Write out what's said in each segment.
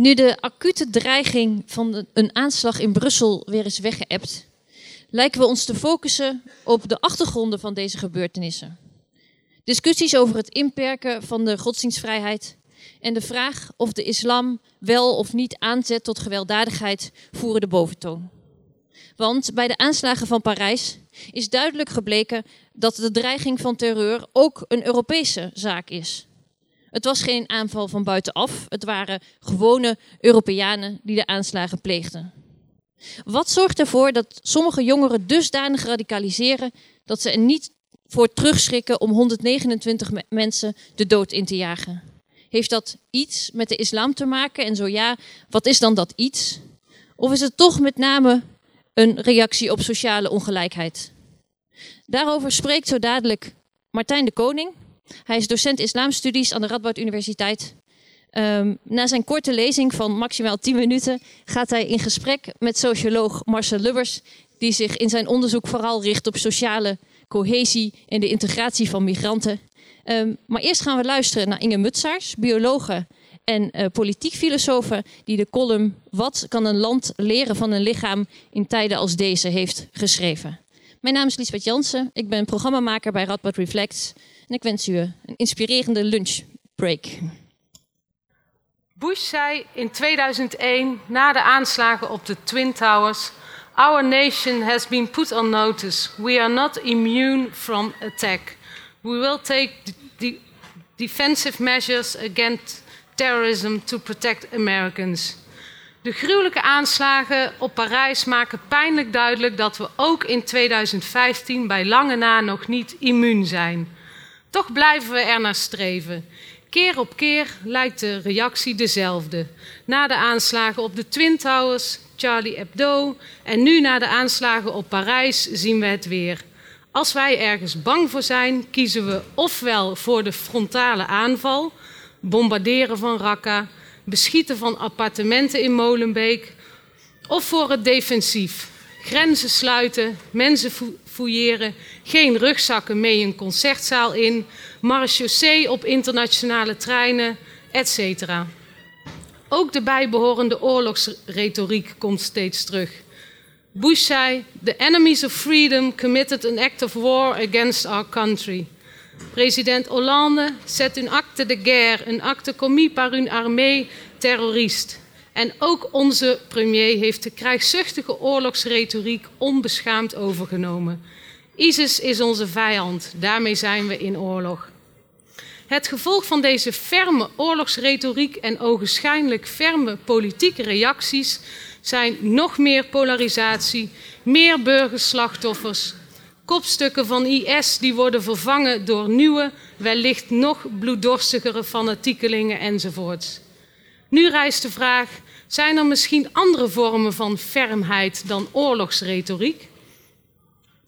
Nu de acute dreiging van een aanslag in Brussel weer is weggeëpt, lijken we ons te focussen op de achtergronden van deze gebeurtenissen. Discussies over het inperken van de godsdienstvrijheid en de vraag of de islam wel of niet aanzet tot gewelddadigheid voeren de boventoon. Want bij de aanslagen van Parijs is duidelijk gebleken dat de dreiging van terreur ook een Europese zaak is. Het was geen aanval van buitenaf, het waren gewone Europeanen die de aanslagen pleegden. Wat zorgt ervoor dat sommige jongeren dusdanig radicaliseren dat ze er niet voor terugschrikken om 129 mensen de dood in te jagen? Heeft dat iets met de islam te maken? En zo ja, wat is dan dat iets? Of is het toch met name een reactie op sociale ongelijkheid? Daarover spreekt zo dadelijk Martijn de Koning. Hij is docent islamstudies aan de Radboud Universiteit. Um, na zijn korte lezing van maximaal 10 minuten gaat hij in gesprek met socioloog Marcel Lubbers, die zich in zijn onderzoek vooral richt op sociale cohesie en de integratie van migranten. Um, maar eerst gaan we luisteren naar Inge Mutsaars, biologe en uh, politiek filosofe, die de column Wat kan een land leren van een lichaam in tijden als deze heeft geschreven. Mijn naam is Liesbeth Jansen, ik ben programmamaker bij Radboud Reflects en ik wens u een inspirerende lunchbreak. Bush zei in 2001, na de aanslagen op de Twin Towers: Our nation has been put on notice. We are not immune from attack. We will take defensive measures against terrorism to protect Americans. De gruwelijke aanslagen op Parijs maken pijnlijk duidelijk dat we ook in 2015 bij lange na nog niet immuun zijn. Toch blijven we er naar streven. Keer op keer lijkt de reactie dezelfde. Na de aanslagen op de Twin Towers, Charlie Hebdo en nu na de aanslagen op Parijs zien we het weer. Als wij ergens bang voor zijn, kiezen we ofwel voor de frontale aanval, bombarderen van Raqqa, beschieten van appartementen in Molenbeek, of voor het defensief, grenzen sluiten, mensen fouilleren, geen rugzakken mee een concertzaal in, marechaussee op internationale treinen, etc. Ook de bijbehorende oorlogsretoriek komt steeds terug. Bush zei: The enemies of freedom committed an act of war against our country. President Hollande zet een acte de guerre, een acte commis par une armée terroriste. En ook onze premier heeft de krijgszuchtige oorlogsretoriek onbeschaamd overgenomen. ISIS is onze vijand, daarmee zijn we in oorlog. Het gevolg van deze ferme oorlogsretoriek en ogenschijnlijk ferme politieke reacties zijn nog meer polarisatie, meer burgerslachtoffers, kopstukken van IS die worden vervangen door nieuwe, wellicht nog bloeddorstigere fanatiekelingen enzovoorts. Nu rijst de vraag: zijn er misschien andere vormen van fermheid dan oorlogsretoriek?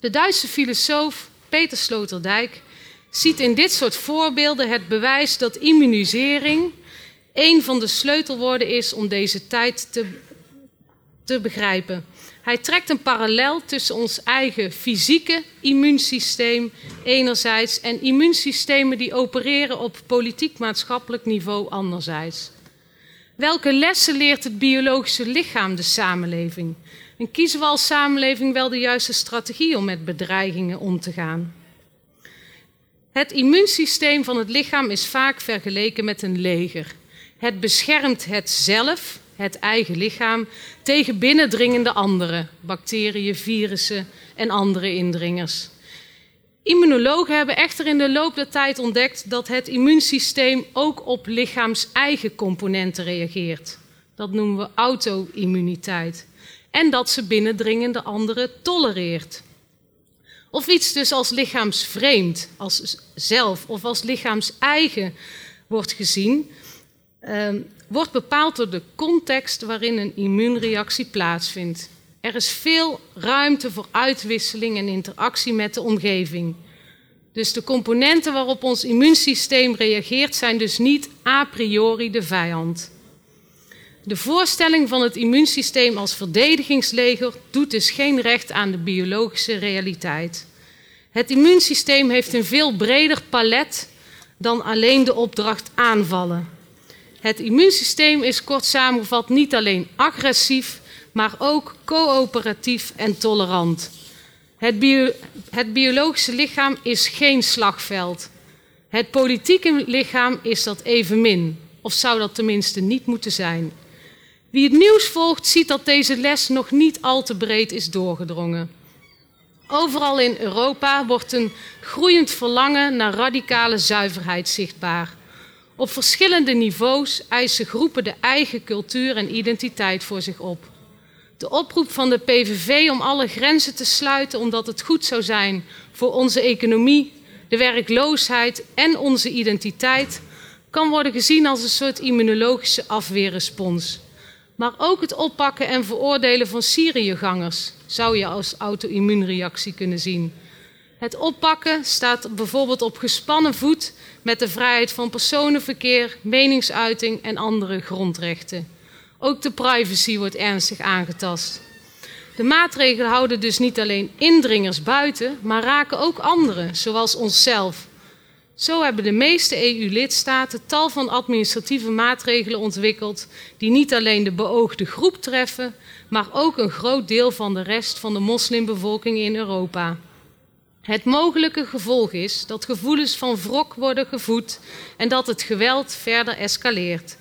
De Duitse filosoof Peter Sloterdijk ziet in dit soort voorbeelden het bewijs dat immunisering een van de sleutelwoorden is om deze tijd te, te begrijpen. Hij trekt een parallel tussen ons eigen fysieke immuunsysteem enerzijds en immuunsystemen die opereren op politiek-maatschappelijk niveau anderzijds. Welke lessen leert het biologische lichaam de samenleving? En kiezen we als samenleving wel de juiste strategie om met bedreigingen om te gaan? Het immuunsysteem van het lichaam is vaak vergeleken met een leger. Het beschermt het zelf, het eigen lichaam, tegen binnendringende anderen, bacteriën, virussen en andere indringers. Immunologen hebben echter in de loop der tijd ontdekt dat het immuunsysteem ook op lichaams-eigen componenten reageert. Dat noemen we auto-immuniteit. En dat ze binnendringende anderen tolereert. Of iets dus als lichaamsvreemd, als zelf of als lichaams-eigen wordt gezien, eh, wordt bepaald door de context waarin een immuunreactie plaatsvindt. Er is veel ruimte voor uitwisseling en interactie met de omgeving. Dus de componenten waarop ons immuunsysteem reageert zijn dus niet a priori de vijand. De voorstelling van het immuunsysteem als verdedigingsleger doet dus geen recht aan de biologische realiteit. Het immuunsysteem heeft een veel breder palet dan alleen de opdracht aanvallen. Het immuunsysteem is kort samengevat niet alleen agressief, maar ook coöperatief en tolerant. Het, het biologische lichaam is geen slagveld. Het politieke lichaam is dat evenmin, of zou dat tenminste niet moeten zijn. Wie het nieuws volgt, ziet dat deze les nog niet al te breed is doorgedrongen. Overal in Europa wordt een groeiend verlangen naar radicale zuiverheid zichtbaar. Op verschillende niveaus eisen groepen de eigen cultuur en identiteit voor zich op. De oproep van de PVV om alle grenzen te sluiten omdat het goed zou zijn voor onze economie, de werkloosheid en onze identiteit kan worden gezien als een soort immunologische afweerrespons. Maar ook het oppakken en veroordelen van Syriëgangers zou je als auto-immuunreactie kunnen zien. Het oppakken staat bijvoorbeeld op gespannen voet met de vrijheid van personenverkeer, meningsuiting en andere grondrechten. Ook de privacy wordt ernstig aangetast. De maatregelen houden dus niet alleen indringers buiten, maar raken ook anderen, zoals onszelf. Zo hebben de meeste EU-lidstaten tal van administratieve maatregelen ontwikkeld die niet alleen de beoogde groep treffen, maar ook een groot deel van de rest van de moslimbevolking in Europa. Het mogelijke gevolg is dat gevoelens van wrok worden gevoed en dat het geweld verder escaleert.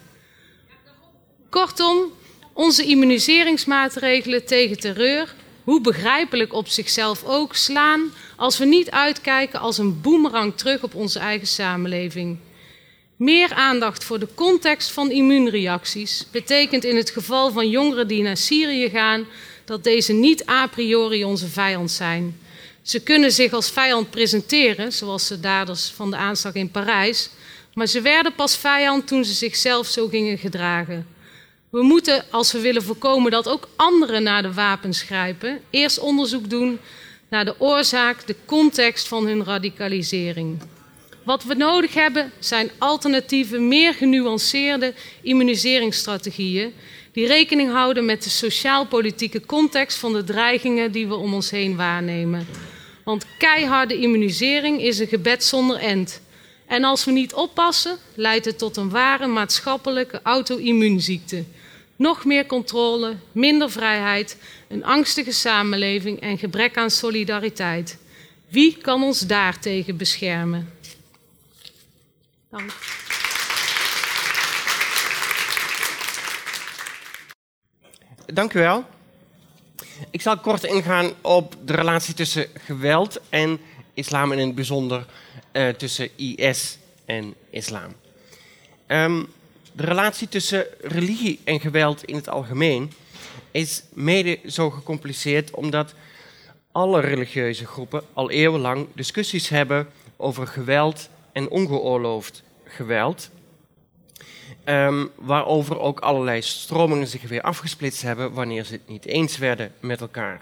Kortom, onze immuniseringsmaatregelen tegen terreur, hoe begrijpelijk op zichzelf ook, slaan als we niet uitkijken als een boemerang terug op onze eigen samenleving. Meer aandacht voor de context van immuunreacties betekent in het geval van jongeren die naar Syrië gaan dat deze niet a priori onze vijand zijn. Ze kunnen zich als vijand presenteren, zoals de daders van de aanslag in Parijs, maar ze werden pas vijand toen ze zichzelf zo gingen gedragen. We moeten, als we willen voorkomen dat ook anderen naar de wapens grijpen, eerst onderzoek doen naar de oorzaak, de context van hun radicalisering. Wat we nodig hebben zijn alternatieve, meer genuanceerde immuniseringsstrategieën die rekening houden met de sociaal-politieke context van de dreigingen die we om ons heen waarnemen. Want keiharde immunisering is een gebed zonder end. En als we niet oppassen, leidt het tot een ware maatschappelijke auto-immuunziekte. Nog meer controle, minder vrijheid, een angstige samenleving en gebrek aan solidariteit. Wie kan ons daartegen beschermen? Dank. Dank u wel. Ik zal kort ingaan op de relatie tussen geweld en islam en in het bijzonder uh, tussen IS en islam. Um, de relatie tussen religie en geweld in het algemeen is mede zo gecompliceerd omdat alle religieuze groepen al eeuwenlang discussies hebben over geweld en ongeoorloofd geweld. Um, waarover ook allerlei stromingen zich weer afgesplitst hebben wanneer ze het niet eens werden met elkaar.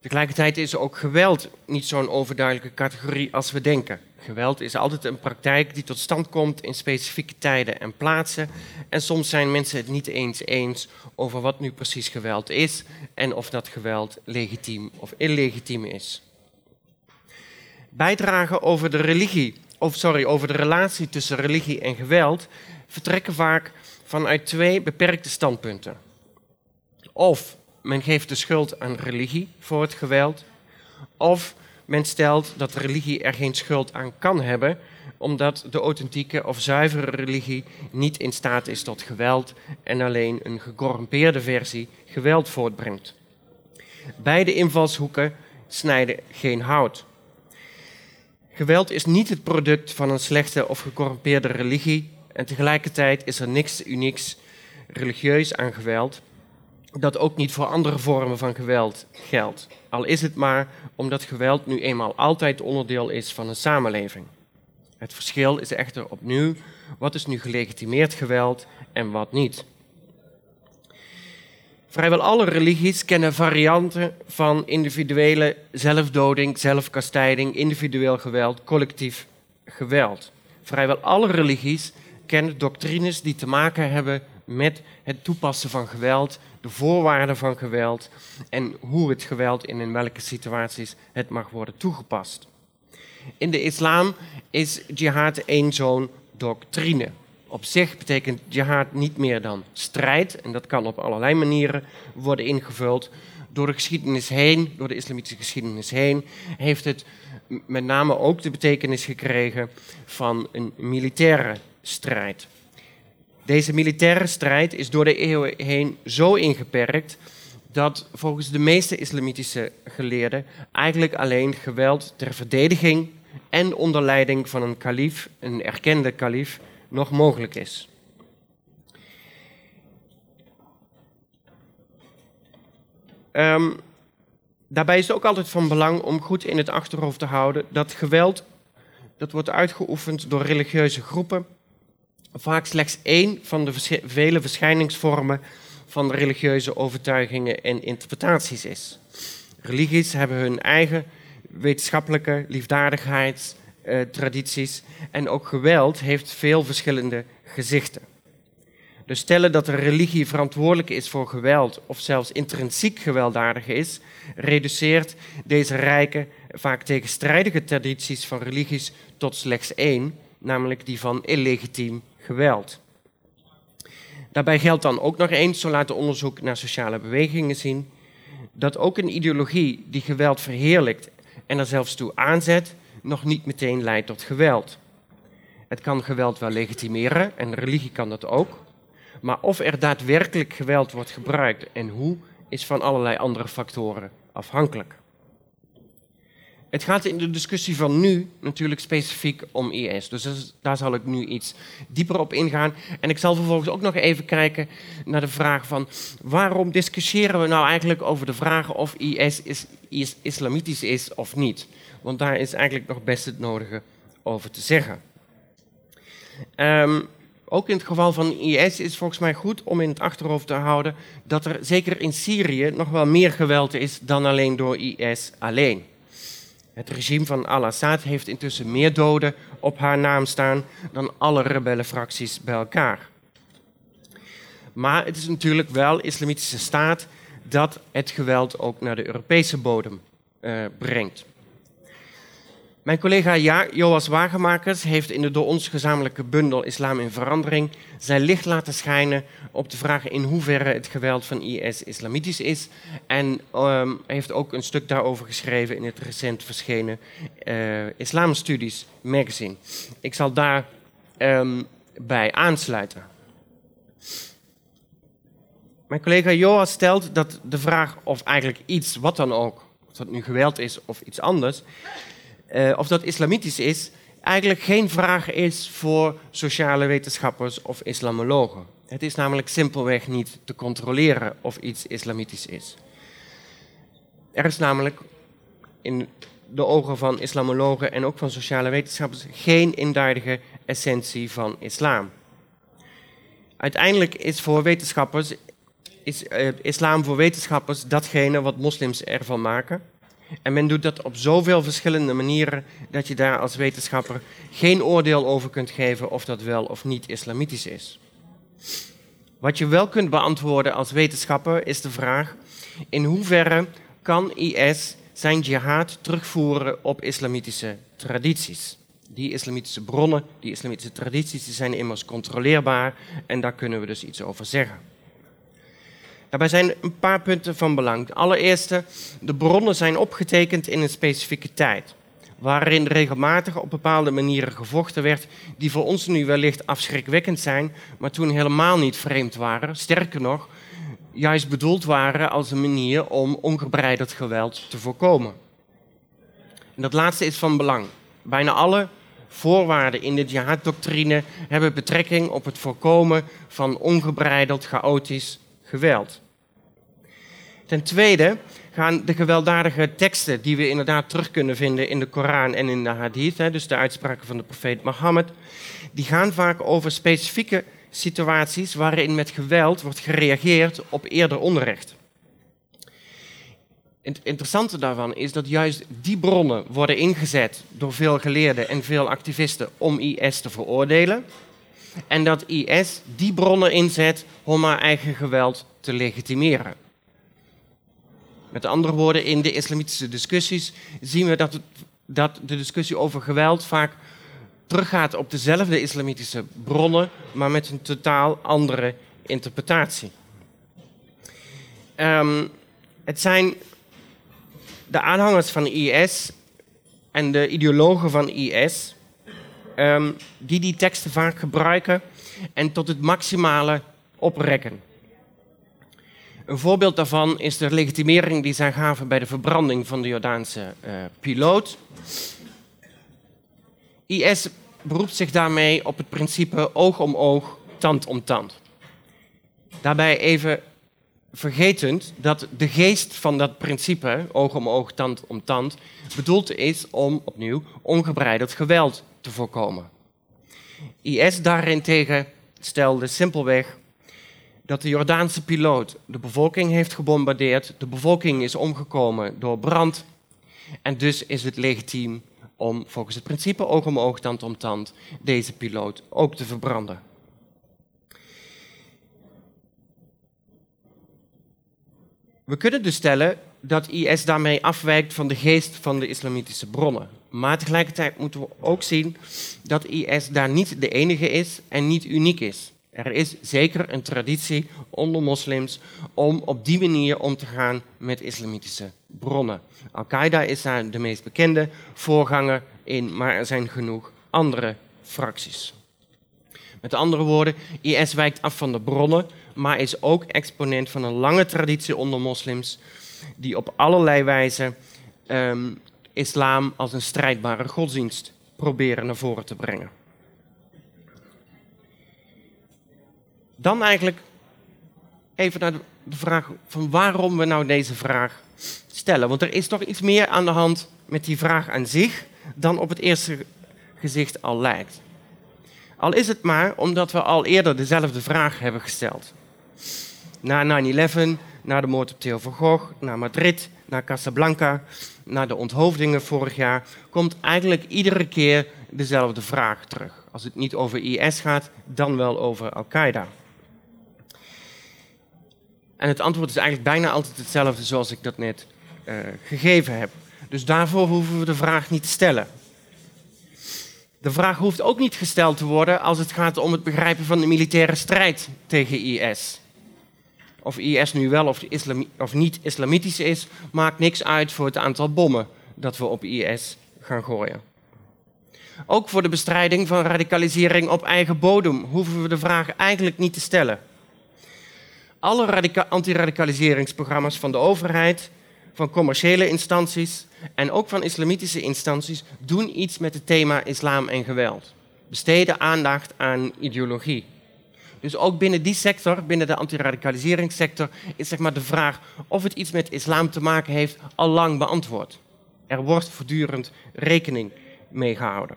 Tegelijkertijd is ook geweld niet zo'n overduidelijke categorie als we denken. Geweld is altijd een praktijk die tot stand komt in specifieke tijden en plaatsen. En soms zijn mensen het niet eens eens over wat nu precies geweld is en of dat geweld legitiem of illegitiem is. Bijdragen over de religie, of sorry, over de relatie tussen religie en geweld vertrekken vaak vanuit twee beperkte standpunten. Of men geeft de schuld aan religie voor het geweld, of men stelt dat religie er geen schuld aan kan hebben, omdat de authentieke of zuivere religie niet in staat is tot geweld en alleen een gecorrumpeerde versie geweld voortbrengt. Beide invalshoeken snijden geen hout. Geweld is niet het product van een slechte of gecorrumpeerde religie en tegelijkertijd is er niks unieks religieus aan geweld dat ook niet voor andere vormen van geweld geldt. Al is het maar omdat geweld nu eenmaal altijd onderdeel is van een samenleving. Het verschil is echter opnieuw, wat is nu gelegitimeerd geweld en wat niet. Vrijwel alle religies kennen varianten van individuele zelfdoding, zelfkastijding, individueel geweld, collectief geweld. Vrijwel alle religies kennen doctrines die te maken hebben met het toepassen van geweld, de voorwaarden van geweld en hoe het geweld in, in welke situaties het mag worden toegepast. In de islam is jihad één zo'n doctrine. Op zich betekent jihad niet meer dan strijd. En dat kan op allerlei manieren worden ingevuld. Door de geschiedenis heen, door de islamitische geschiedenis heen, heeft het met name ook de betekenis gekregen van een militaire strijd. Deze militaire strijd is door de eeuwen heen zo ingeperkt dat volgens de meeste islamitische geleerden eigenlijk alleen geweld ter verdediging en onder leiding van een kalif, een erkende kalif, nog mogelijk is. Um, daarbij is het ook altijd van belang om goed in het achterhoofd te houden dat geweld dat wordt uitgeoefend door religieuze groepen vaak slechts één van de vele verschijningsvormen van religieuze overtuigingen en interpretaties is. Religies hebben hun eigen wetenschappelijke liefdadigheidstradities en ook geweld heeft veel verschillende gezichten. Dus stellen dat een religie verantwoordelijk is voor geweld of zelfs intrinsiek gewelddadig is, reduceert deze rijke, vaak tegenstrijdige tradities van religies tot slechts één, namelijk die van illegitiem geweld. Daarbij geldt dan ook nog eens, zo laat onderzoek naar sociale bewegingen zien, dat ook een ideologie die geweld verheerlijkt en er zelfs toe aanzet, nog niet meteen leidt tot geweld. Het kan geweld wel legitimeren en religie kan dat ook, maar of er daadwerkelijk geweld wordt gebruikt en hoe, is van allerlei andere factoren afhankelijk. Het gaat in de discussie van nu natuurlijk specifiek om IS. Dus daar zal ik nu iets dieper op ingaan. En ik zal vervolgens ook nog even kijken naar de vraag van waarom discussiëren we nou eigenlijk over de vraag of is, is islamitisch is of niet. Want daar is eigenlijk nog best het nodige over te zeggen. Um, ook in het geval van IS is volgens mij goed om in het achterhoofd te houden dat er zeker in Syrië nog wel meer geweld is dan alleen door IS alleen. Het regime van al-Assad heeft intussen meer doden op haar naam staan dan alle rebellenfracties bij elkaar. Maar het is natuurlijk wel islamitische staat dat het geweld ook naar de Europese bodem uh, brengt. Mijn collega Joas Wagenmakers heeft in de door ons gezamenlijke bundel Islam in Verandering zijn licht laten schijnen op de vraag in hoeverre het geweld van IS islamitisch is. En um, heeft ook een stuk daarover geschreven in het recent verschenen uh, Islamstudies magazine. Ik zal daar um, bij aansluiten. Mijn collega Joas stelt dat de vraag of eigenlijk iets, wat dan ook, of dat nu geweld is of iets anders, uh, of dat islamitisch is, eigenlijk geen vraag is voor sociale wetenschappers of islamologen. Het is namelijk simpelweg niet te controleren of iets islamitisch is. Er is namelijk in de ogen van islamologen en ook van sociale wetenschappers geen eenduidige essentie van islam. Uiteindelijk is voor wetenschappers is, uh, islam voor wetenschappers datgene wat moslims ervan maken. En men doet dat op zoveel verschillende manieren dat je daar als wetenschapper geen oordeel over kunt geven of dat wel of niet islamitisch is. Wat je wel kunt beantwoorden als wetenschapper is de vraag: in hoeverre kan IS zijn jihad terugvoeren op islamitische tradities? Die islamitische bronnen, die islamitische tradities, die zijn immers controleerbaar en daar kunnen we dus iets over zeggen. Daarbij zijn een paar punten van belang. Allereerst, de bronnen zijn opgetekend in een specifieke tijd, waarin regelmatig op bepaalde manieren gevochten werd, die voor ons nu wellicht afschrikwekkend zijn, maar toen helemaal niet vreemd waren. Sterker nog, juist bedoeld waren als een manier om ongebreideld geweld te voorkomen. En dat laatste is van belang. Bijna alle voorwaarden in de jihad-doctrine hebben betrekking op het voorkomen van ongebreideld chaotisch geweld. Ten tweede gaan de gewelddadige teksten die we inderdaad terug kunnen vinden in de Koran en in de Hadith, dus de uitspraken van de profeet Mohammed, die gaan vaak over specifieke situaties waarin met geweld wordt gereageerd op eerder onrecht. Het interessante daarvan is dat juist die bronnen worden ingezet door veel geleerden en veel activisten om IS te veroordelen. En dat IS die bronnen inzet om haar eigen geweld te legitimeren. Met andere woorden, in de islamitische discussies zien we dat, het, dat de discussie over geweld vaak teruggaat op dezelfde islamitische bronnen, maar met een totaal andere interpretatie. Um, het zijn de aanhangers van IS en de ideologen van IS um, die die teksten vaak gebruiken en tot het maximale oprekken. Een voorbeeld daarvan is de legitimering die zij gaven bij de verbranding van de Jordaanse uh, piloot. IS beroept zich daarmee op het principe oog om oog, tand om tand. Daarbij even vergetend dat de geest van dat principe, oog om oog, tand om tand, bedoeld is om, opnieuw, ongebreideld geweld te voorkomen. IS daarentegen stelde simpelweg dat de Jordaanse piloot de bevolking heeft gebombardeerd, de bevolking is omgekomen door brand en dus is het legitiem om volgens het principe oog om oog, tand om tand deze piloot ook te verbranden. We kunnen dus stellen dat IS daarmee afwijkt van de geest van de islamitische bronnen. Maar tegelijkertijd moeten we ook zien dat IS daar niet de enige is en niet uniek is. Er is zeker een traditie onder moslims om op die manier om te gaan met islamitische bronnen. Al-Qaeda is daar de meest bekende voorganger in, maar er zijn genoeg andere fracties. Met andere woorden, IS wijkt af van de bronnen, maar is ook exponent van een lange traditie onder moslims die op allerlei wijze um, islam als een strijdbare godsdienst proberen naar voren te brengen. Dan eigenlijk even naar de vraag van waarom we nou deze vraag stellen. Want er is toch iets meer aan de hand met die vraag aan zich dan op het eerste gezicht al lijkt. Al is het maar omdat we al eerder dezelfde vraag hebben gesteld. Na 9-11, na de moord op Theo van Gogh, naar Madrid, naar Casablanca, naar de onthoofdingen vorig jaar, komt eigenlijk iedere keer dezelfde vraag terug. Als het niet over IS gaat, dan wel over Al-Qaeda. En het antwoord is eigenlijk bijna altijd hetzelfde zoals ik dat net uh, gegeven heb. Dus daarvoor hoeven we de vraag niet te stellen. De vraag hoeft ook niet gesteld te worden als het gaat om het begrijpen van de militaire strijd tegen IS. Of IS nu wel of, of niet islamitisch is, maakt niks uit voor het aantal bommen dat we op IS gaan gooien. Ook voor de bestrijding van radicalisering op eigen bodem hoeven we de vraag eigenlijk niet te stellen. Alle antiradicaliseringsprogramma's van de overheid, van commerciële instanties en ook van islamitische instanties doen iets met het thema islam en geweld. Besteden aandacht aan ideologie. Dus ook binnen die sector, binnen de antiradicaliseringssector, is zeg maar de vraag of het iets met islam te maken heeft al lang beantwoord. Er wordt voortdurend rekening mee gehouden.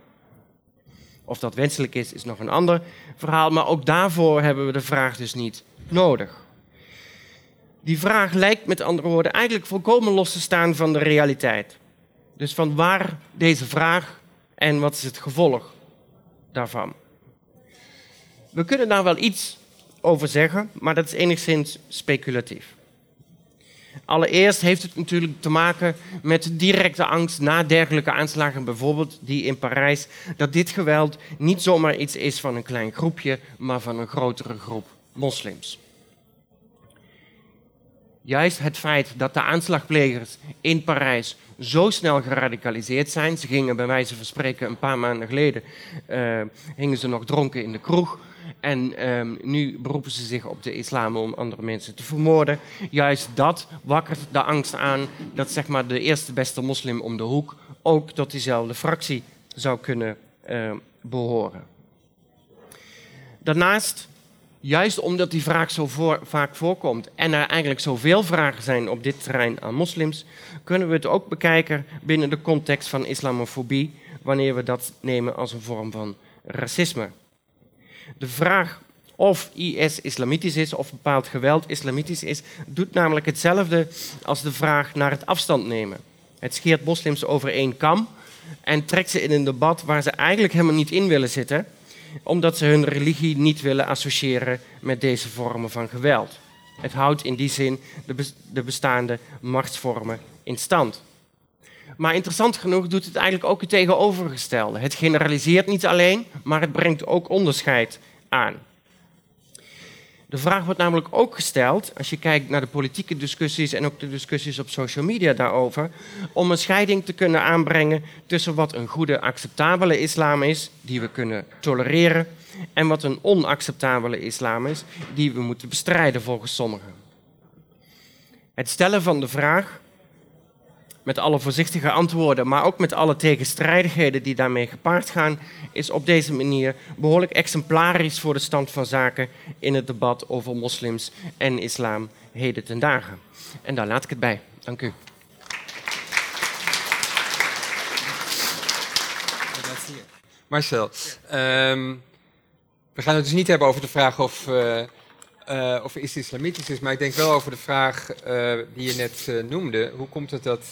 Of dat wenselijk is, is nog een ander verhaal, maar ook daarvoor hebben we de vraag dus niet nodig. Die vraag lijkt met andere woorden eigenlijk volkomen los te staan van de realiteit. Dus van waar deze vraag en wat is het gevolg daarvan? We kunnen daar wel iets over zeggen, maar dat is enigszins speculatief. Allereerst heeft het natuurlijk te maken met directe angst na dergelijke aanslagen, bijvoorbeeld die in Parijs, dat dit geweld niet zomaar iets is van een klein groepje, maar van een grotere groep moslims. Juist het feit dat de aanslagplegers in Parijs zo snel geradicaliseerd zijn. Ze gingen bij wijze van spreken een paar maanden geleden, uh, hingen ze nog dronken in de kroeg. En um, nu beroepen ze zich op de islam om andere mensen te vermoorden. Juist dat wakkert de angst aan dat zeg maar, de eerste beste moslim om de hoek ook tot diezelfde fractie zou kunnen uh, behoren. Daarnaast juist omdat die vraag zo voor, vaak voorkomt en er eigenlijk zoveel vragen zijn op dit terrein aan moslims, kunnen we het ook bekijken binnen de context van islamofobie, wanneer we dat nemen als een vorm van racisme. De vraag of IS islamitisch is of bepaald geweld islamitisch is, doet namelijk hetzelfde als de vraag naar het afstand nemen. Het scheert moslims over één kam en trekt ze in een debat waar ze eigenlijk helemaal niet in willen zitten, omdat ze hun religie niet willen associëren met deze vormen van geweld. Het houdt in die zin de bestaande machtsvormen in stand. Maar interessant genoeg doet het eigenlijk ook het tegenovergestelde. Het generaliseert niet alleen, maar het brengt ook onderscheid aan. De vraag wordt namelijk ook gesteld, als je kijkt naar de politieke discussies en ook de discussies op social media daarover, om een scheiding te kunnen aanbrengen tussen wat een goede, acceptabele islam is, die we kunnen tolereren, en wat een onacceptabele islam is, die we moeten bestrijden volgens sommigen. Het stellen van de vraag met alle voorzichtige antwoorden, maar ook met alle tegenstrijdigheden die daarmee gepaard gaan, is op deze manier behoorlijk exemplarisch voor de stand van zaken in het debat over moslims en islam heden ten dagen. En daar laat ik het bij. Dank u. Marcel, um, we gaan het dus niet hebben over de vraag of, uh, uh, of is islamitisch is, maar ik denk wel over de vraag uh, die je net noemde. Hoe komt het dat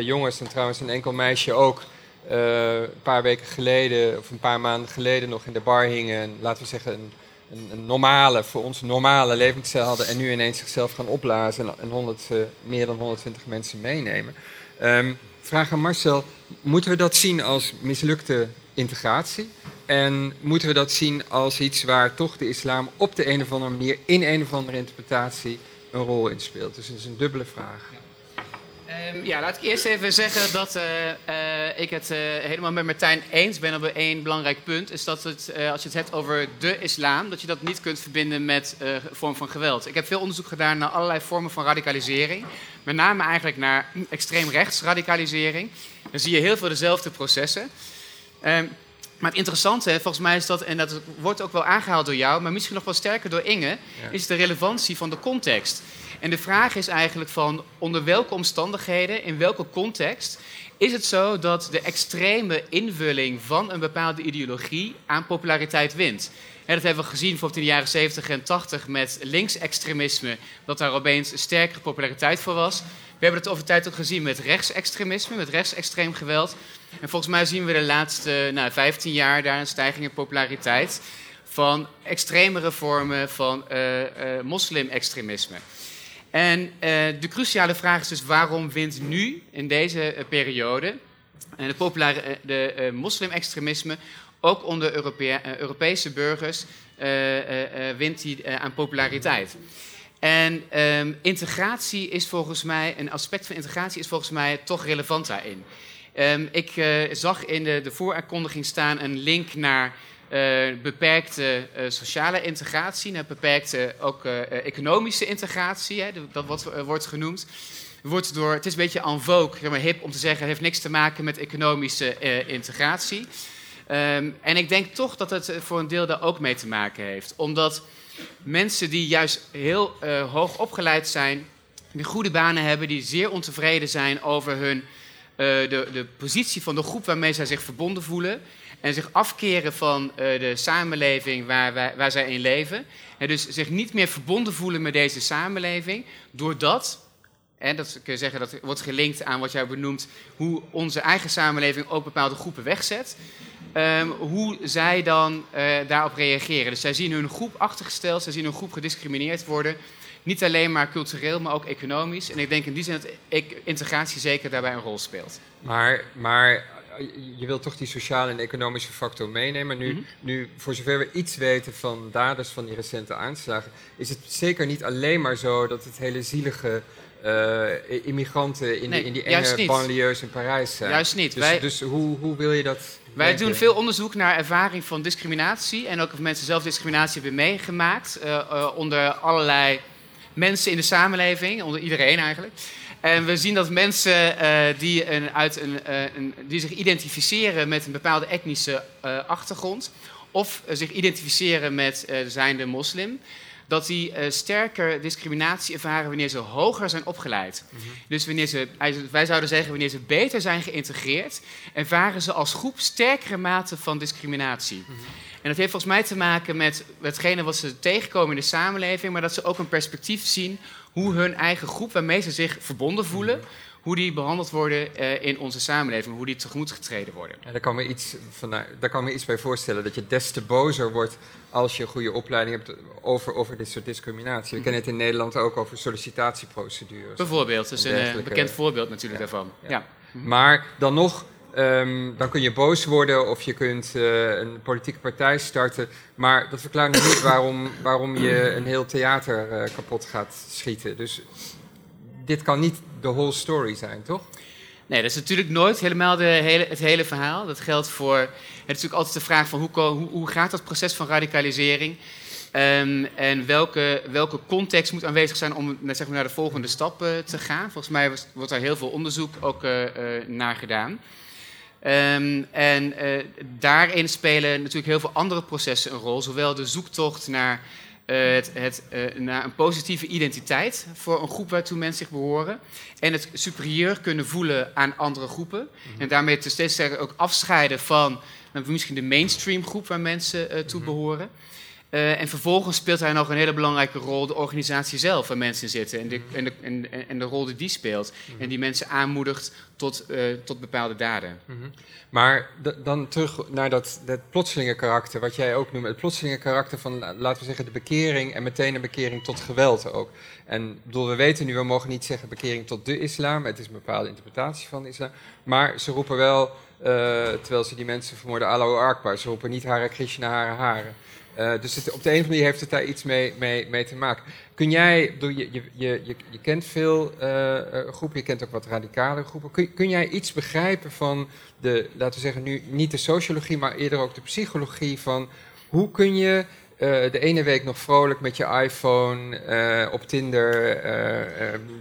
jongens, en trouwens een enkel meisje ook, een paar weken geleden of een paar maanden geleden nog in de bar hingen en laten we zeggen een, een, een normale, voor ons normale levensstijl hadden en nu ineens zichzelf gaan opblazen en, en 100, meer dan 120 mensen meenemen. Um, vraag aan Marcel, moeten we dat zien als mislukte integratie? En moeten we dat zien als iets waar toch de islam op de een of andere manier, in een of andere interpretatie, een rol in speelt? Dus het is een dubbele vraag. Um, ja, laat ik eerst even zeggen dat uh, uh, ik het uh, helemaal met Martijn eens ben op één belangrijk punt. Is dat het, als je het hebt over de islam, dat je dat niet kunt verbinden met een vorm van geweld. Ik heb veel onderzoek gedaan naar allerlei vormen van radicalisering. Met name eigenlijk naar extreem rechts radicalisering. Dan zie je heel veel dezelfde processen. Um, maar het interessante, volgens mij is dat, en dat wordt ook wel aangehaald door jou, maar misschien nog wel sterker door Inge, is de relevantie van de context. En de vraag is eigenlijk van onder welke omstandigheden, in welke context, is het zo dat de extreme invulling van een bepaalde ideologie aan populariteit wint. Dat hebben we gezien bijvoorbeeld in de jaren 70 en 80 met linksextremisme, dat daar opeens een sterkere populariteit voor was. We hebben het over tijd ook gezien met rechtsextremisme, met rechtsextreem geweld. En volgens mij zien we de laatste nou, 15 jaar daar een stijging in populariteit van extremere vormen van uh, uh, moslimextremisme. En uh, de cruciale vraag is dus waarom wint nu, in deze periode, de de, moslimextremisme, ook onder Europese burgers, wint die aan populariteit. En um, integratie is volgens mij, een aspect van integratie is volgens mij toch relevant daarin. Um, ik zag in de, de vooraankondiging staan een link naar beperkte sociale integratie, naar beperkte ook economische integratie, hè, dat wordt, wordt genoemd. Wordt door, het is een beetje en vogue, maar, hip om te zeggen, het heeft niks te maken met economische integratie. Um, en ik denk toch dat het voor een deel daar ook mee te maken heeft. Omdat mensen die juist heel uh, hoog opgeleid zijn, die goede banen hebben, die zeer ontevreden zijn over hun, uh, de, de positie van de groep waarmee zij zich verbonden voelen. En zich afkeren van de samenleving waar, wij, waar zij in leven. En dus zich niet meer verbonden voelen met deze samenleving. Doordat, en dat kun je zeggen, dat wordt gelinkt aan wat jij benoemt, hoe onze eigen samenleving ook bepaalde groepen wegzet. Um, hoe zij dan uh, daarop reageren. Dus zij zien hun groep achtergesteld, zij zien hun groep gediscrimineerd worden. Niet alleen maar cultureel, maar ook economisch. En ik denk in die zin dat integratie zeker daarbij een rol speelt. Maar, maar je wilt toch die sociale en economische factor meenemen. Nu, mm nu, voor zover we iets weten van daders van die recente aanslagen, is het zeker niet alleen maar zo dat het hele zielige uh, immigranten in, die, in die enge banlieues in Parijs zijn. Juist niet. Dus, Wij... dus hoe, hoe wil je dat wij doen veel onderzoek naar ervaring van discriminatie en ook of mensen zelf discriminatie hebben meegemaakt uh, uh, onder allerlei mensen in de samenleving, onder iedereen eigenlijk. En we zien dat mensen die, een, uit een, een, die zich identificeren met een bepaalde etnische achtergrond of zich identificeren met zijnde moslim, dat die uh, sterker discriminatie ervaren wanneer ze hoger zijn opgeleid. Mm -hmm. Dus wanneer ze, wij zouden zeggen, wanneer ze beter zijn geïntegreerd, ervaren ze als groep sterkere mate van discriminatie. Mm -hmm. En dat heeft volgens mij te maken met hetgene wat ze tegenkomen in de samenleving, maar dat ze ook een perspectief zien hoe hun eigen groep, waarmee ze zich verbonden voelen, mm -hmm hoe die behandeld worden uh, in onze samenleving, hoe die tegemoet getreden worden. Daar, kan me iets van, daar kan me iets bij voorstellen, dat je des te bozer wordt als je een goede opleiding hebt over, over dit soort discriminatie. We kennen het in Nederland ook over sollicitatieprocedures. Bijvoorbeeld, dat is een bekend voorbeeld natuurlijk daarvan. Ja. ja. Maar dan nog, ehm, dan kun je boos worden of je kunt eh, een politieke partij starten. Maar dat verklaart nog niet waarom, waarom je een heel theater eh, kapot gaat schieten. Dus dit kan niet de whole story zijn, toch? Nee, dat is natuurlijk nooit helemaal de hele, het hele verhaal. Dat geldt voor. Het is natuurlijk altijd de vraag van hoe, hoe, hoe gaat dat proces van radicalisering? Ehm, en welke, welke context moet aanwezig zijn om zeg maar, naar de volgende stap eh, te gaan? Volgens mij was- wordt daar heel veel onderzoek ook eh, eh, naar gedaan. Ehm, en daarin spelen natuurlijk heel veel andere processen een rol. Zowel de zoektocht naar, eh, het, het, eh, naar een positieve identiteit voor een groep waartoe mensen zich behoren. En het superieur kunnen voelen aan andere groepen. En daarmee te steeds sterker ook afscheiden van nou, misschien de mainstream groep waar mensen eh, toe behoren. Eh, en vervolgens speelt hij nog een hele belangrijke rol de organisatie zelf waar mensen in zitten. En de, en de, en, en de rol die die speelt. En die mensen aanmoedigt tot, eh, tot bepaalde daden. Maar d- dan terug naar dat, dat plotselinge karakter, wat jij ook noemt. Het plotselinge karakter van, la- laten we zeggen, de bekering en meteen een bekering tot geweld ook. En bedoel, we weten nu, we mogen niet zeggen bekering tot de islam. Het is een bepaalde interpretatie van de islam. Maar ze roepen wel, eh, terwijl ze die mensen vermoorden, Allahu Akbar. Ze roepen niet Hare Krishna, Hare Hare. Eh, dus het, op de een of andere manier heeft het daar iets mee, mee, mee te maken. Kun jij, bedoel, je, je, je, je, kent veel eh, eh, groepen, je kent ook wat radicale groepen. Kun, kun jij iets begrijpen van de, laten we zeggen nu niet de sociologie, maar eerder ook de psychologie van hoe kun je de ene week nog vrolijk met je iPhone op Tinder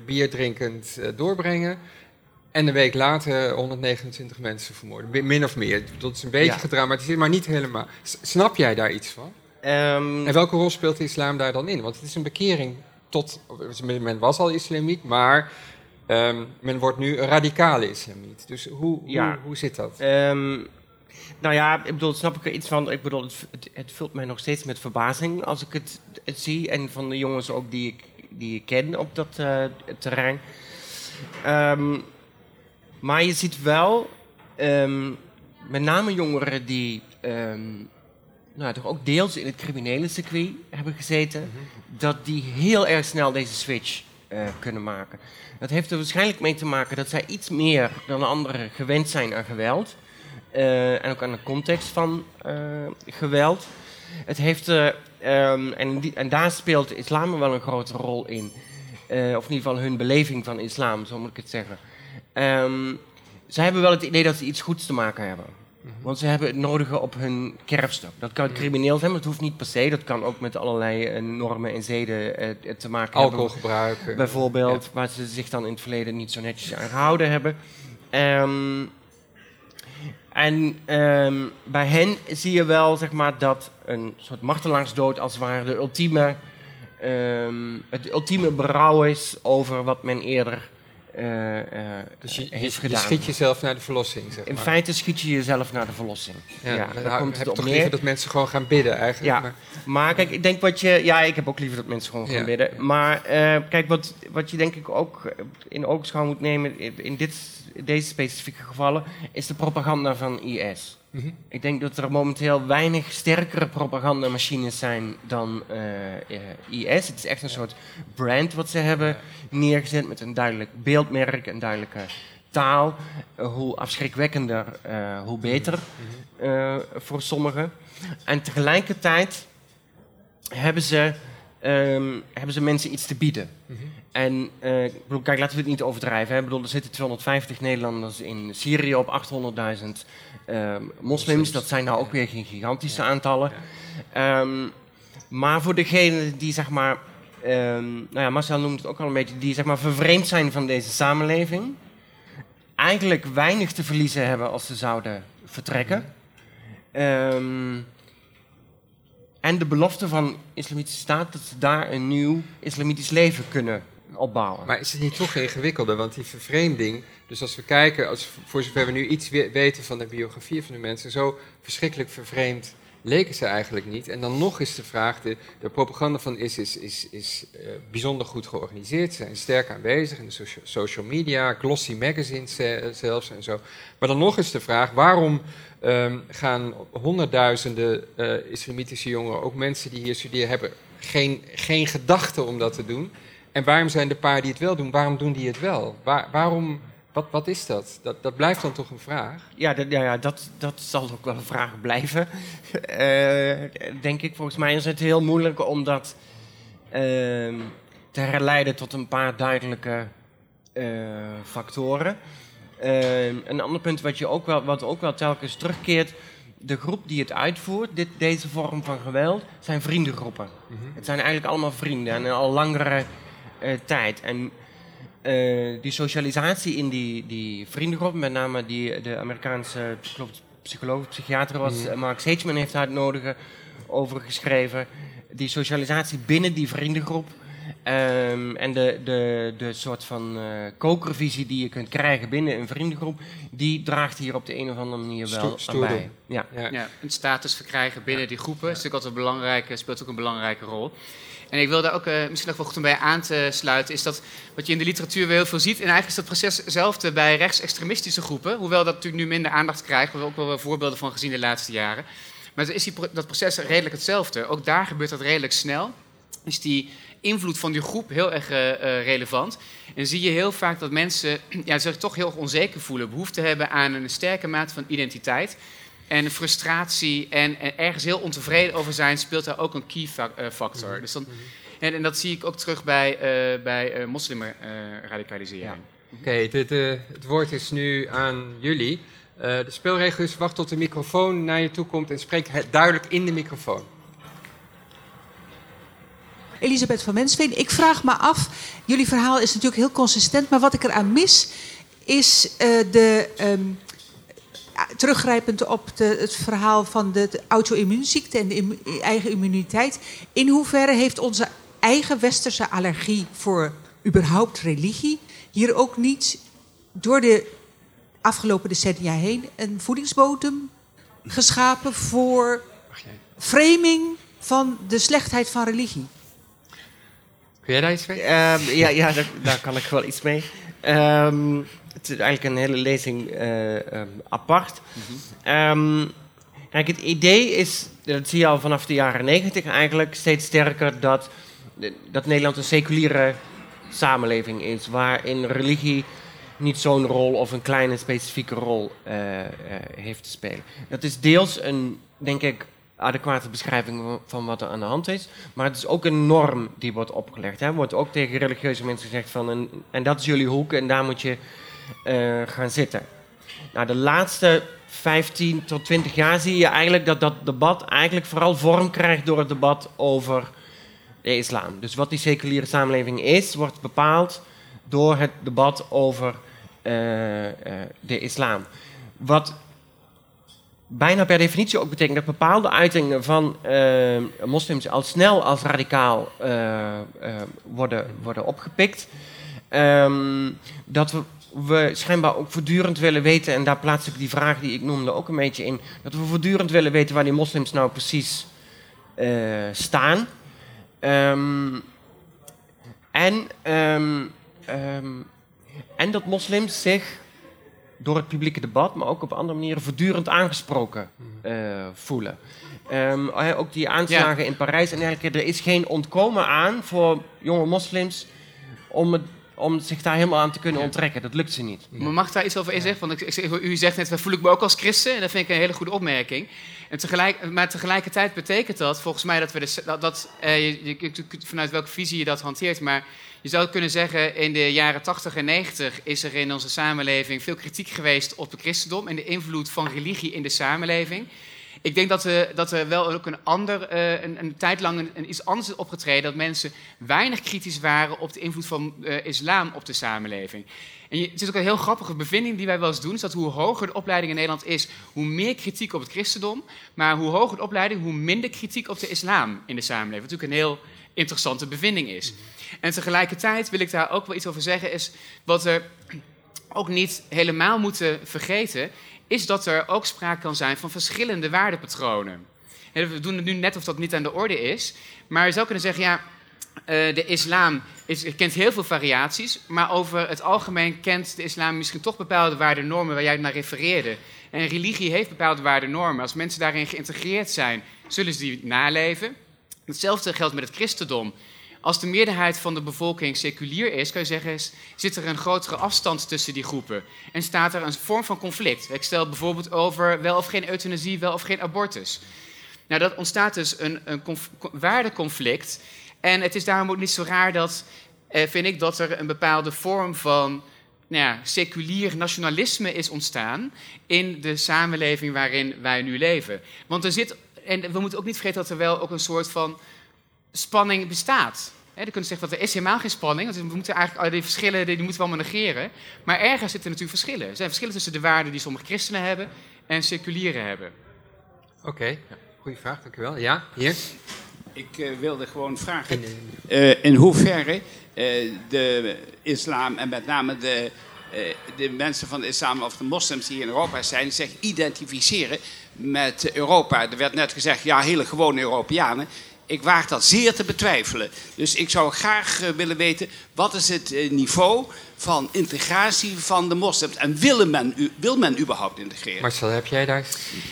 bier drinkend doorbrengen en een week later 129 mensen vermoorden, Min- of meer. Dat is een beetje Ja. gedramatiseerd, maar niet helemaal. Snap jij daar iets van? Ehm, En welke rol speelt de islam daar dan in? Want het is een bekering tot. Men was al islamiet, maar ehm, men wordt nu een radicale islamiet. Dus hoe, Ja. hoe, hoe zit dat? Ehm, nou ja, ik bedoel, snap ik er iets van. Ik bedoel, het, het, het vult mij nog steeds met verbazing als ik het, het zie. En van de jongens ook die ik, die ik ken op dat eh, terrein. Maar je ziet wel, met name jongeren die nou, toch ook deels in het criminele circuit hebben gezeten, dat die heel erg snel deze switch eh, kunnen maken. Dat heeft er waarschijnlijk mee te maken dat zij iets meer dan anderen gewend zijn aan geweld. eh, en ook aan de context van eh, geweld. Het heeft, eh, ehm, en, die, en daar speelt islam wel een grote rol in. Of in ieder geval hun beleving van islam, zo moet ik het zeggen. Ehm ze hebben wel het idee dat ze iets goeds te maken hebben. Want ze hebben het nodige op hun kerfstok. Dat kan crimineel zijn, maar dat hoeft niet per se. Dat kan ook met allerlei eh, normen en zeden eh, te maken hebben Alcoholgebruik. eh, bijvoorbeeld, waar ze zich dan in het verleden niet zo netjes aan gehouden hebben. Ehm, en ehm, bij hen zie je wel zeg maar, dat een soort martelaarsdood als het ware de ultieme, ehm, het ultieme berouw is over wat men eerder Dus je, je, heeft je gedaan. schiet jezelf naar de verlossing, zeg In maar. feite schiet je jezelf naar de verlossing. ja, Ja, daar komt heb het je toch liever dat mensen gewoon gaan bidden eigenlijk. Ja. Maar, Maar kijk, ik denk wat je. Ja, ik heb ook liever dat mensen gewoon gaan bidden. Maar eh, kijk, wat, wat je denk ik ook in oogschouw moet nemen in in dit, deze specifieke gevallen, is de propaganda van IS. Mhm. Ik denk dat er momenteel weinig sterkere propagandamachines zijn dan eh, eh, IS. Het is echt een soort brand wat ze hebben neergezet met een duidelijk beeldmerk, een duidelijke taal. Eh, hoe afschrikwekkender, hoe beter eh, voor sommigen. En tegelijkertijd hebben ze, ehm, hebben ze mensen iets te bieden. En eh, ik bedoel, kijk, laten we het niet overdrijven. Hè. Ik bedoel, er zitten 250 Nederlanders in Syrië op 800.000 ehm, moslims. Dat zijn nou ook weer geen gigantische aantallen. Ehm, maar voor degenen die, zeg maar... ehm, nou ja, Marcel noemt het ook al een beetje... die, zeg maar, vervreemd zijn van deze samenleving... eigenlijk weinig te verliezen hebben als ze zouden vertrekken. En de belofte van de islamitische staat... dat ze daar een nieuw islamitisch leven kunnen opbouwen. maar is het niet toch ingewikkelder? Want die vervreemding, dus als we kijken, als, voor zover we nu iets we- weten van de biografie van de mensen, zo verschrikkelijk vervreemd leken ze eigenlijk niet. En dan nog is de vraag, de, propaganda van ISIS is, is eh, bijzonder goed georganiseerd. Ze zijn sterk aanwezig in de socia- social media, glossy magazines zelfs en zo. Maar dan nog is de vraag, waarom ehm, gaan honderdduizenden eh, islamitische jongeren, ook mensen die hier studeren, hebben geen, geen gedachte om dat te doen? En waarom zijn de paar die het wel doen, waarom doen die het wel? Waar- waarom Wat, wat is dat? dat? Dat blijft dan toch een vraag? Ja, dat, ja, ja dat, dat zal ook wel een vraag blijven. Eh, denk ik. Volgens mij is het heel moeilijk om dat ehm, te herleiden tot een paar duidelijke eh, factoren. Ehm, een ander punt wat, je ook wel, wat ook wel telkens terugkeert. De groep die het uitvoert, dit, deze vorm van geweld, zijn vriendengroepen. Het zijn eigenlijk allemaal vrienden en al langere tijd. En eh, die socialisatie in die, die vriendengroep, met name die, de Amerikaanse psycholoog, psychiater was, eh, Mark heeft daar het nodige over geschreven. Die socialisatie binnen die vriendengroep ehm, en de, de, de soort van eh kokervisie die je kunt krijgen binnen een vriendengroep, die draagt hier op de een of andere manier wel aan bij. Ja. Ja, een status verkrijgen binnen die groepen is natuurlijk altijd een belangrijke, speelt ook een belangrijke rol. En ik wil daar ook eh, misschien nog wel goed bij aan te sluiten, is dat wat je in de literatuur weer heel veel ziet, en eigenlijk is dat proces hetzelfde bij rechtsextremistische groepen, hoewel dat natuurlijk nu minder aandacht krijgt, we hebben ook wel voorbeelden van gezien de laatste jaren. Maar is die, dat proces redelijk hetzelfde. Ook daar gebeurt dat redelijk snel. Is die invloed van die groep heel erg eh, eh, relevant. En zie je heel vaak dat mensen ja, zich toch heel onzeker voelen, behoefte hebben aan een sterke mate van identiteit. En frustratie en, en ergens heel ontevreden over zijn speelt daar ook een key eh, factor. Dus dan, en, en dat zie ik ook terug bij, eh bij eh moslimradicalisering. Oké, de- de- het woord is nu aan jullie. Eh, de spelregel is wacht tot de microfoon naar je toe komt en spreek het duidelijk in de microfoon. Elisabeth van Mensveen, ik vraag me af, jullie verhaal is natuurlijk heel consistent, maar wat ik eraan mis is eh, de, ehm, teruggrijpend op de, het verhaal van de, de auto-immuunziekte en de immu- eigen immuniteit. In hoeverre heeft onze eigen westerse allergie voor überhaupt religie hier ook niet door de afgelopen decennia heen een voedingsbodem geschapen voor framing van de slechtheid van religie? Kun jij daar iets mee? Ehm, ja, ja daar, daar kan ik wel iets mee. Ehm, het is eigenlijk een hele lezing eh, ehm, apart. Ehm, kijk, het idee is, dat zie je al vanaf de jaren negentig eigenlijk, steeds sterker dat, dat Nederland een seculiere samenleving is, waarin religie niet zo'n rol of een kleine specifieke rol eh, eh, heeft te spelen. Dat is deels een, denk ik, adequate beschrijving van- wat er aan de hand is. Maar het is ook een norm die wordt opgelegd. Er wordt ook tegen religieuze mensen gezegd van... En, en dat is jullie hoek en daar moet je eh, gaan zitten. Nou, de laatste 15 tot 20 jaar zie je eigenlijk dat dat debat eigenlijk vooral vorm krijgt door het debat over de islam. Dus wat die seculiere samenleving is, wordt bepaald door het debat over eh, eh, de islam. Wat bijna per definitie ook betekent dat bepaalde uitingen van moslims al snel als radicaal worden, worden opgepikt. Ehm, dat we, we schijnbaar ook voortdurend willen weten, en daar plaats ik die vraag die ik noemde ook een beetje in, dat we voortdurend willen weten waar die moslims nou precies eh, staan. Ehm, en, ehm, ehm, en dat moslims zich door het publieke debat, maar ook op andere manieren voortdurend aangesproken eh, voelen. Eh, ook die aanslagen in Parijs en dergelijke, er is geen ontkomen aan voor jonge moslims om, het, om zich daar helemaal aan te kunnen onttrekken. Dat lukt ze niet. Maar mag ik daar iets over in zeggen? Want ik, ik, u zegt net, voel ik me ook als christen. En dat vind ik een hele goede opmerking. En tegelijk, maar tegelijkertijd betekent dat volgens mij dat we de, dat, dat eh, je, vanuit welke visie je dat hanteert. Maar je zou kunnen zeggen, in de jaren 80 en 90 is er in onze samenleving veel kritiek geweest op het christendom en de invloed van religie in de samenleving. Ik denk dat, er dat er wel ook een, ander, eh, een, een tijd lang een, iets anders is opgetreden. Dat mensen weinig kritisch waren op de invloed van eh, islam op de samenleving. En je, het is ook een heel grappige bevinding die wij wel eens doen. Is dat hoe hoger de opleiding in Nederland is, hoe meer kritiek op het christendom. Maar hoe hoger de opleiding, hoe minder kritiek op de islam in de samenleving. Wat natuurlijk een heel interessante bevinding is. En tegelijkertijd wil ik daar ook wel iets over zeggen. Is wat er ook niet helemaal moeten vergeten is dat er ook sprake kan zijn van verschillende waardepatronen. En we doen het nu net of dat niet aan de orde is. Maar je zou kunnen zeggen, ja, eh, de islam is, kent heel veel variaties. Maar over het algemeen kent de islam misschien toch bepaalde waarden-normen waar jij naar refereerde. En religie heeft bepaalde waarden-normen. Als mensen daarin geïntegreerd zijn, zullen ze die naleven. Hetzelfde geldt met het christendom. Als de meerderheid van de bevolking seculier is, kan je zeggen, is- zit er een grotere afstand tussen die groepen. En staat er een vorm van conflict. Ik stel bijvoorbeeld over wel of geen euthanasie, wel of geen abortus. Nou, dat ontstaat dus een, een conf- co- waardeconflict. En het is daarom ook niet zo raar dat, eh, vind ik, dat er een bepaalde vorm van nou ja, seculier nationalisme is ontstaan in de samenleving waarin wij nu leven. Want er zit, en we moeten ook niet vergeten dat er wel ook een soort van spanning bestaat. Hè, je kunt zeggen dat er is helemaal geen spanning, want we moeten eigenlijk al die verschillen die, die moeten we allemaal negeren. Maar ergens zitten natuurlijk verschillen. Er zijn verschillen tussen de waarden die sommige christenen hebben en seculieren hebben. Oké, goede vraag, dankjewel. Ja, hier. Ik eh, wilde gewoon vragen eh, in hoeverre eh, de islam en met name de, eh, de mensen van de islam of de moslims die in Europa zijn zich identificeren met Europa. Er werd net gezegd, ja, hele gewone Europeanen. Ik waag dat zeer te betwijfelen. Dus ik zou graag eh, willen weten, wat is het eh, niveau van integratie van de moslims? En wil men, u- wil men überhaupt integreren? Marcel, heb jij daar?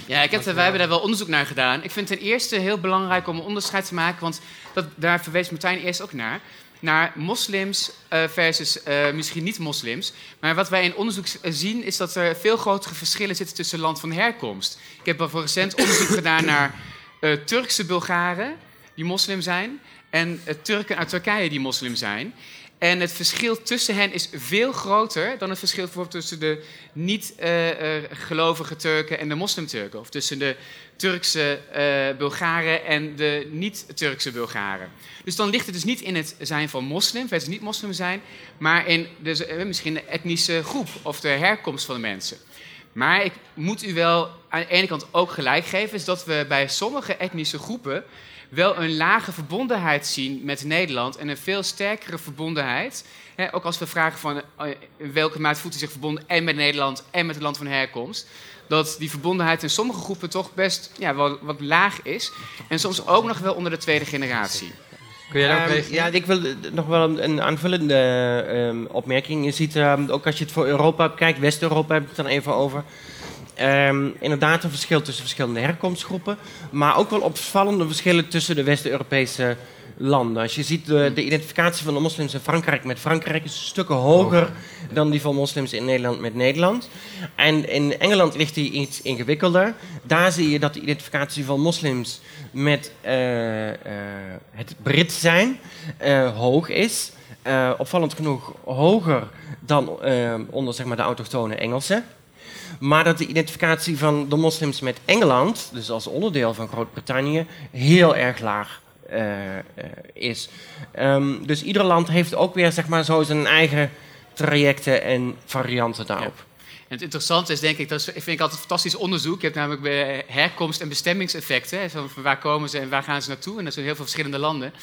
Ja, ik heb, wij hebben daar wel onderzoek naar gedaan. Ik vind ten eerste heel belangrijk om een onderscheid te maken, want dat, daar verwees Martijn eerst ook naar. Naar moslims eh, versus eh, misschien niet-moslims. Maar wat wij in onderzoek zien is dat er veel grotere verschillen zitten tussen land van herkomst. Ik heb al voor recent onderzoek gedaan naar eh, Turkse Bulgaren die moslim zijn en Turken uit Turkije die moslim zijn. En het verschil tussen hen is veel groter dan het verschil bijvoorbeeld tussen de niet-gelovige Turken en de moslimturken. Of tussen de Turkse eh, Bulgaren en de niet-Turkse Bulgaren. Dus dan ligt het dus niet in het zijn van moslim, versus niet-moslim zijn, maar in eh, misschien de etnische groep of de herkomst van de mensen. Maar ik moet u wel aan de ene kant ook gelijk geven, is dat we bij sommige etnische groepen wel een lage verbondenheid zien met Nederland en een veel sterkere verbondenheid. Hè, ook als we vragen van eh, in welke mate voelt u zich verbonden en met Nederland en met het land van herkomst. Dat die verbondenheid in sommige groepen toch best ja, wel, wat laag is. En soms ook nog wel onder de tweede generatie. Kun jij daarop Ehm, reageren? ja, ik wil eh, nog wel een, een aanvullende ehm, opmerking. Je ziet, ehm, ook als je het voor Europa bekijkt, West-Europa heb ik het dan even over. Ehm, inderdaad een verschil tussen verschillende herkomstgroepen. Maar ook wel opvallende verschillen tussen de West-Europese landen. Als je ziet de, de identificatie van de moslims in Frankrijk met Frankrijk is stukken hoger dan die van moslims in Nederland met Nederland. En in Engeland ligt die iets ingewikkelder. Daar zie je dat de identificatie van moslims met eh, eh, het Brit zijn eh, hoog is. Opvallend genoeg hoger dan onder zeg maar, de autochtone Engelsen. Maar dat de identificatie van de moslims met Engeland, dus als onderdeel van Groot-Brittannië, heel erg laag eh, eh, is. Ehm, dus ieder land heeft ook weer zeg maar, zo zijn eigen trajecten en varianten daarop. En het interessante is, denk ik, dat vind ik altijd fantastisch onderzoek. Je hebt namelijk bij herkomst- en bestemmingseffecten. Van waar komen ze en waar gaan ze naartoe? En dat zijn heel veel verschillende landen.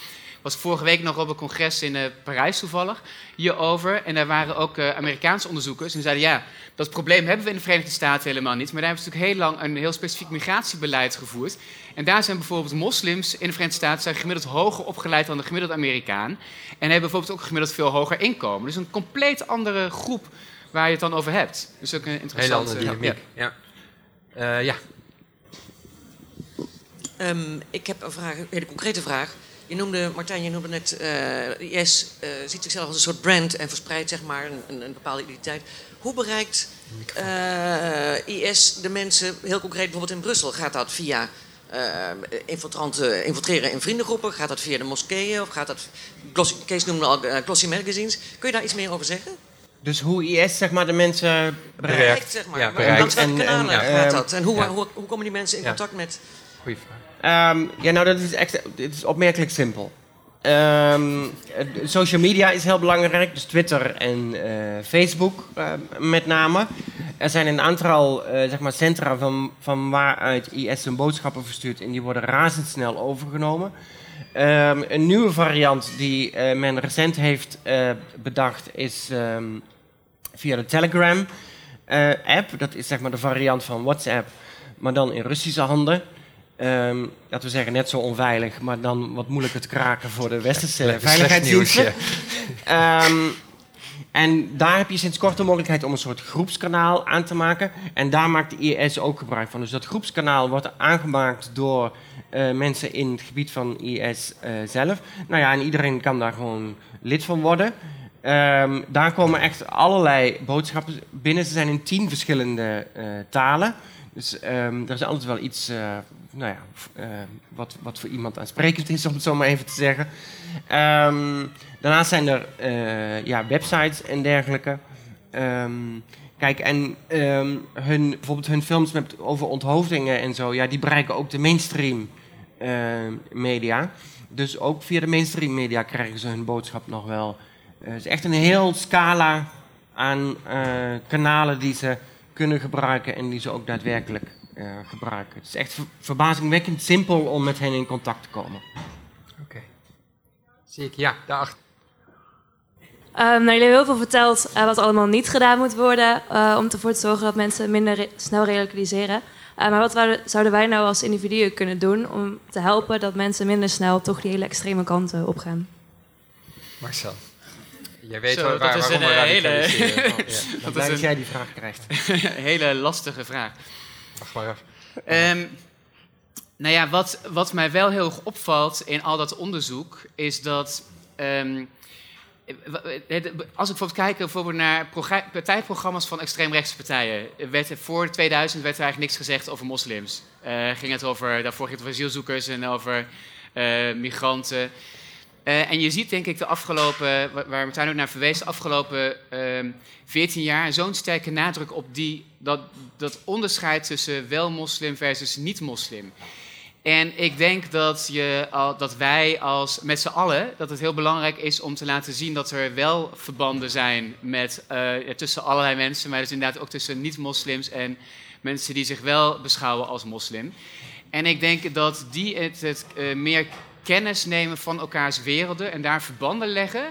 Ik was vorige week nog op een congres in eh, Parijs toevallig hierover. En daar waren ook eh, Amerikaanse onderzoekers. En die zeiden, ja, dat probleem hebben we in de Verenigde Staten helemaal niet. Maar daar hebben ze natuurlijk heel lang een heel specifiek migratiebeleid gevoerd. En daar zijn bijvoorbeeld moslims in de Verenigde Staten zijn gemiddeld hoger opgeleid dan de gemiddelde Amerikaan. En hebben bijvoorbeeld ook gemiddeld veel hoger inkomen. Dus een compleet andere groep waar je het dan over hebt. Dus ook een Hele interessante... andere dynamiek. Ja. Ja. Eh, ja. Ehm, ik heb een, vraag, een hele concrete vraag. Je noemde, Martijn, je noemde net, eh IS eh, ziet zichzelf als een soort brand en verspreidt zeg maar een, een, een bepaalde identiteit. Hoe bereikt eh, IS de mensen, heel concreet bijvoorbeeld in Brussel? Gaat dat via eh, infiltranten infiltreren in vriendengroepen? Gaat dat via de moskeeën? Of gaat dat, Glossy, Kees noemde al uh, glossy magazines. Kun je daar iets meer over zeggen? Dus hoe IS zeg maar, de mensen Bereikt. Bereikt, zeg maar. Ja, bereikt. En- en, ja, gaat dat? En hoe, ja. hoe, hoe komen die mensen in Ja. contact met... Goeie vraag. Ehm, ja, nou, dat is, echt, dit is opmerkelijk simpel. Ehm, eh, social media is heel belangrijk, dus Twitter en eh, Facebook eh, met name. Er zijn een aantal eh, zeg maar centra van, van waaruit IS zijn boodschappen verstuurt en die worden razendsnel overgenomen. Ehm, een nieuwe variant die men recent heeft bedacht is via de Telegram eh, app. Dat is zeg maar de variant van WhatsApp, maar dan in Russische handen. Ehm, laten we zeggen, net zo onveilig, maar dan wat moeilijker te kraken voor de westerse veiligheidsdiensten. ja. Ehm, en daar heb je sinds kort de mogelijkheid om een soort groepskanaal aan te maken. En daar maakt de IS ook gebruik van. Dus dat groepskanaal wordt aangemaakt door eh, mensen in het gebied van IS eh, zelf. Nou ja, en iedereen kan daar gewoon lid van worden. Ehm, daar komen echt allerlei boodschappen binnen. Ze zijn in tien verschillende eh, talen. Dus ehm, er is altijd wel iets nou ja, eh, wat, wat voor iemand aansprekend is, om het zo maar even te zeggen. Ehm, daarnaast zijn er eh, ja, websites en dergelijke. Ehm, kijk, en ehm, hun, bijvoorbeeld hun films met, over onthoofdingen en zo, ja, die bereiken ook de mainstream eh, media. Dus ook via de mainstream media krijgen ze hun boodschap nog wel. Het is echt een heel scala aan kanalen die ze kunnen gebruiken en die ze ook daadwerkelijk eh, gebruiken. Het is echt ver- verbazingwekkend simpel om met hen in contact te komen. Oké. Zie ik, ja, daarachter. Ehm, nou, jullie hebben heel veel verteld eh, wat allemaal niet gedaan moet worden eh, om ervoor te zorgen dat mensen minder re- snel radicaliseren. Eh, maar wat zouden wij nou als individuen kunnen doen om te helpen dat mensen minder snel toch die hele extreme kanten opgaan? Marcel. Jij weet Zo, wel dat waar, is waarom een, we hele- radicaliseren. Oh, ja. Dat is een jij die vraag krijgt. hele lastige vraag. Ehm, nou ja, wat, wat mij wel heel erg opvalt in al dat onderzoek is dat. ehm, als ik bijvoorbeeld kijk bijvoorbeeld naar progra- partijprogramma's van extreemrechtse partijen. Werd, er- voor 2000 werd er eigenlijk niks gezegd over moslims. Eh, ging het over, daarvoor ging het over asielzoekers en over eh, migranten. Eh, en je ziet denk ik de afgelopen, wa- waar Martijn ook naar verwees, de afgelopen ehm 14 jaar zo'n sterke nadruk op die, dat, dat onderscheid tussen wel moslim versus niet-moslim. En ik denk dat, je, dat wij als met z'n allen, dat het heel belangrijk is om te laten zien dat er wel verbanden zijn met, eh, tussen allerlei mensen, maar dus inderdaad ook tussen niet-moslims en mensen die zich wel beschouwen als moslim. En ik denk dat die het, het eh, meer kennis nemen van elkaars werelden en daar verbanden leggen,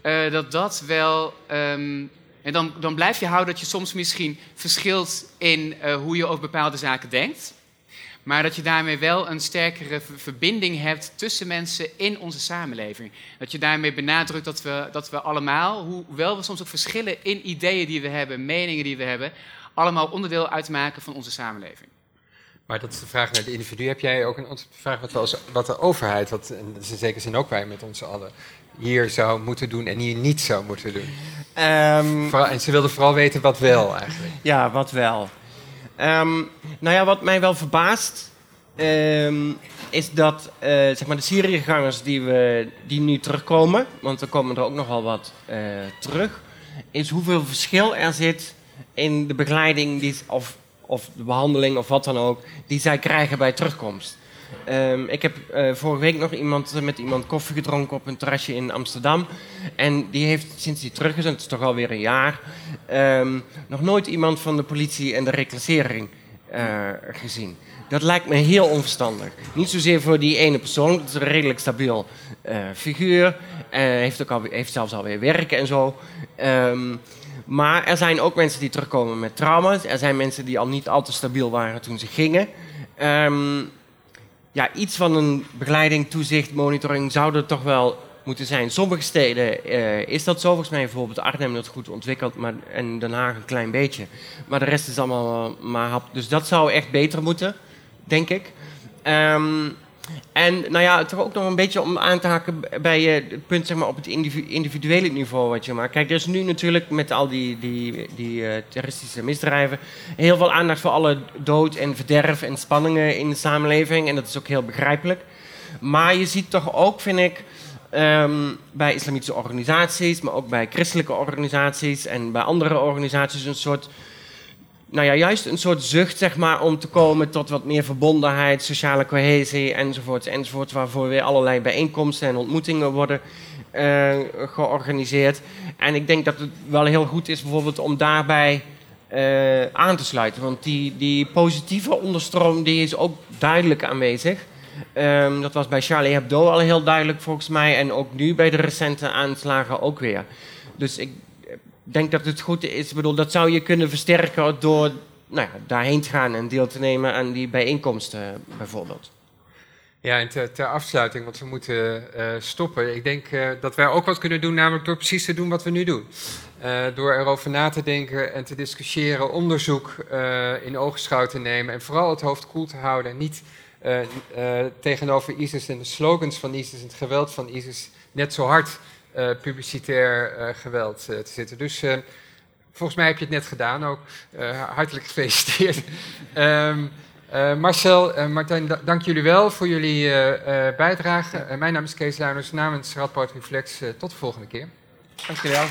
eh, dat dat wel. ehm, en dan, dan blijf je houden dat je soms misschien verschilt in eh, hoe je over bepaalde zaken denkt. Maar dat je daarmee wel een sterkere ver- verbinding hebt tussen mensen in onze samenleving. Dat je daarmee benadrukt dat we, dat we allemaal, hoewel we soms ook verschillen in ideeën die we hebben, meningen die we hebben, allemaal onderdeel uitmaken van onze samenleving. Maar dat is de vraag naar de individu. Heb jij ook een antwoord op de vraag wat, we als, wat de overheid, wat, en dat is in zekere zin ook wij met ons allen, hier zou moeten doen en hier niet zou moeten doen? Ehm, Vooral- en ze wilden vooral weten wat wel eigenlijk. Ja, wat wel. Ehm, nou ja, wat mij wel verbaast, ehm, is dat eh, zeg maar de Syriëgangers die, we, die nu terugkomen, want er komen er ook nogal wat eh, terug, is hoeveel verschil er zit in de begeleiding die, of, of de behandeling of wat dan ook, die zij krijgen bij terugkomst. Ehm, ik heb eh, vorige week nog iemand, met iemand koffie gedronken op een terrasje in Amsterdam. En die heeft sinds hij terug is, en het is toch alweer een jaar, ehm, nog nooit iemand van de politie en de reclassering eh, gezien. Dat lijkt me heel onverstandig. Niet zozeer voor die ene persoon, dat is een redelijk stabiel eh, figuur. eh, heeft, ook al, heeft zelfs alweer werken en zo. Ehm, maar er zijn ook mensen die terugkomen met trauma's. Er zijn mensen die al niet al te stabiel waren toen ze gingen. Ehm, ja, iets van een begeleiding, toezicht, monitoring zou er toch wel moeten zijn. Sommige steden eh, is dat zo. Volgens mij bijvoorbeeld Arnhem dat goed ontwikkeld maar, en Den Haag een klein beetje. Maar de rest is allemaal eh, maar hap. Dus dat zou echt beter moeten, denk ik. Ehm, en nou ja, toch ook nog een beetje om aan te haken bij eh, het punt zeg maar, op het individu- individuele niveau wat je maakt. Kijk, er is nu natuurlijk met al die, die, die eh, terroristische misdrijven heel veel aandacht voor alle dood en verderf en spanningen in de samenleving. En dat is ook heel begrijpelijk. Maar je ziet toch ook, vind ik, ehm, bij islamitische organisaties, maar ook bij christelijke organisaties en bij andere organisaties een soort nou ja, juist een soort zucht zeg maar, om te komen tot wat meer verbondenheid, sociale cohesie enzovoort, enzovoort, waarvoor weer allerlei bijeenkomsten en ontmoetingen worden eh, georganiseerd. En ik denk dat het wel heel goed is bijvoorbeeld om daarbij eh, aan te sluiten, want die, die positieve onderstroom die is ook duidelijk aanwezig. Ehm, dat was bij Charlie Hebdo al heel duidelijk volgens mij en ook nu bij de recente aanslagen ook weer. Dus ik denk dat het goed is. Bedoel, dat zou je kunnen versterken door nou ja, daarheen te gaan en deel te nemen aan die bijeenkomsten bijvoorbeeld. Ja, en ter, afsluiting, want we moeten eh, stoppen. Ik denk eh, dat wij ook wat kunnen doen, namelijk door precies te doen wat we nu doen. Eh, door erover na te denken en te discussiëren, onderzoek eh, in oogschouw te nemen en vooral het hoofd koel te houden en niet eh, eh, tegenover ISIS en de slogans van ISIS en het geweld van ISIS net zo hard eh, publicitair eh, geweld eh, te zitten. Dus eh, volgens mij heb je het net gedaan ook. Eh, hartelijk gefeliciteerd. Ehm, eh, Marcel en Martijn, da- dank jullie wel voor jullie eh, eh, bijdrage. Eh, mijn naam is Kees Luiners namens Radboud Reflex. Eh, tot de volgende keer. Dankjewel.